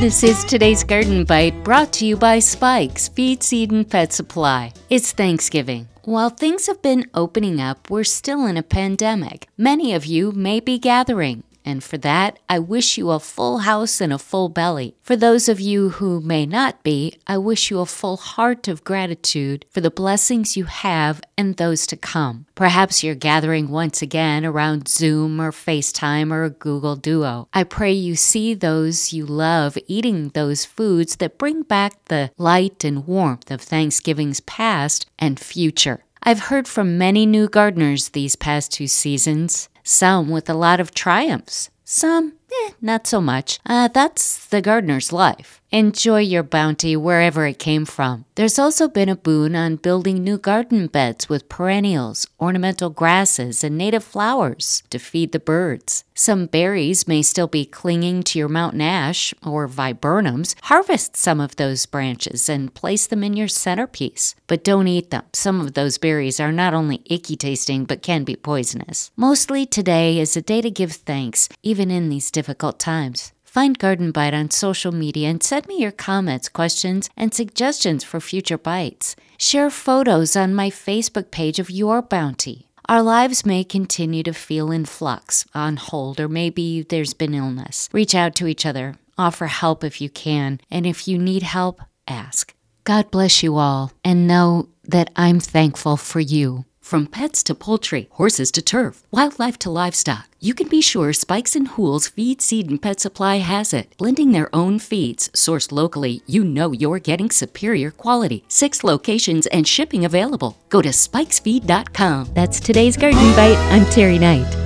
This is today's Garden Bite brought to you by Spikes Feed, Seed, and Pet Supply. It's Thanksgiving. While things have been opening up, we're still in a pandemic. Many of you may be gathering. And for that, I wish you a full house and a full belly. For those of you who may not be, I wish you a full heart of gratitude for the blessings you have and those to come. Perhaps you're gathering once again around Zoom or FaceTime or Google Duo. I pray you see those you love eating those foods that bring back the light and warmth of Thanksgiving's past and future. I've heard from many new gardeners these past two seasons some with a lot of triumphs, some, eh, not so much. Uh, that's the gardener's life. Enjoy your bounty wherever it came from. There's also been a boon on building new garden beds with perennials, ornamental grasses, and native flowers to feed the birds. Some berries may still be clinging to your mountain ash or viburnums. Harvest some of those branches and place them in your centerpiece. But don't eat them. Some of those berries are not only icky tasting but can be poisonous. Mostly today is a day to give thanks, even in these difficult times. Find Garden Bite on social media and send me your comments, questions, and suggestions for future bites. Share photos on my Facebook page of your bounty. Our lives may continue to feel in flux, on hold, or maybe there's been illness. Reach out to each other, offer help if you can, and if you need help, ask. God bless you all, and know that I'm thankful for you. From pets to poultry, horses to turf, wildlife to livestock, you can be sure Spikes and Hool's Feed, Seed, and Pet Supply has it. Blending their own feeds, sourced locally, you know you're getting superior quality. Six locations and shipping available. Go to spikesfeed.com. That's today's Garden Bite. I'm Terry Knight.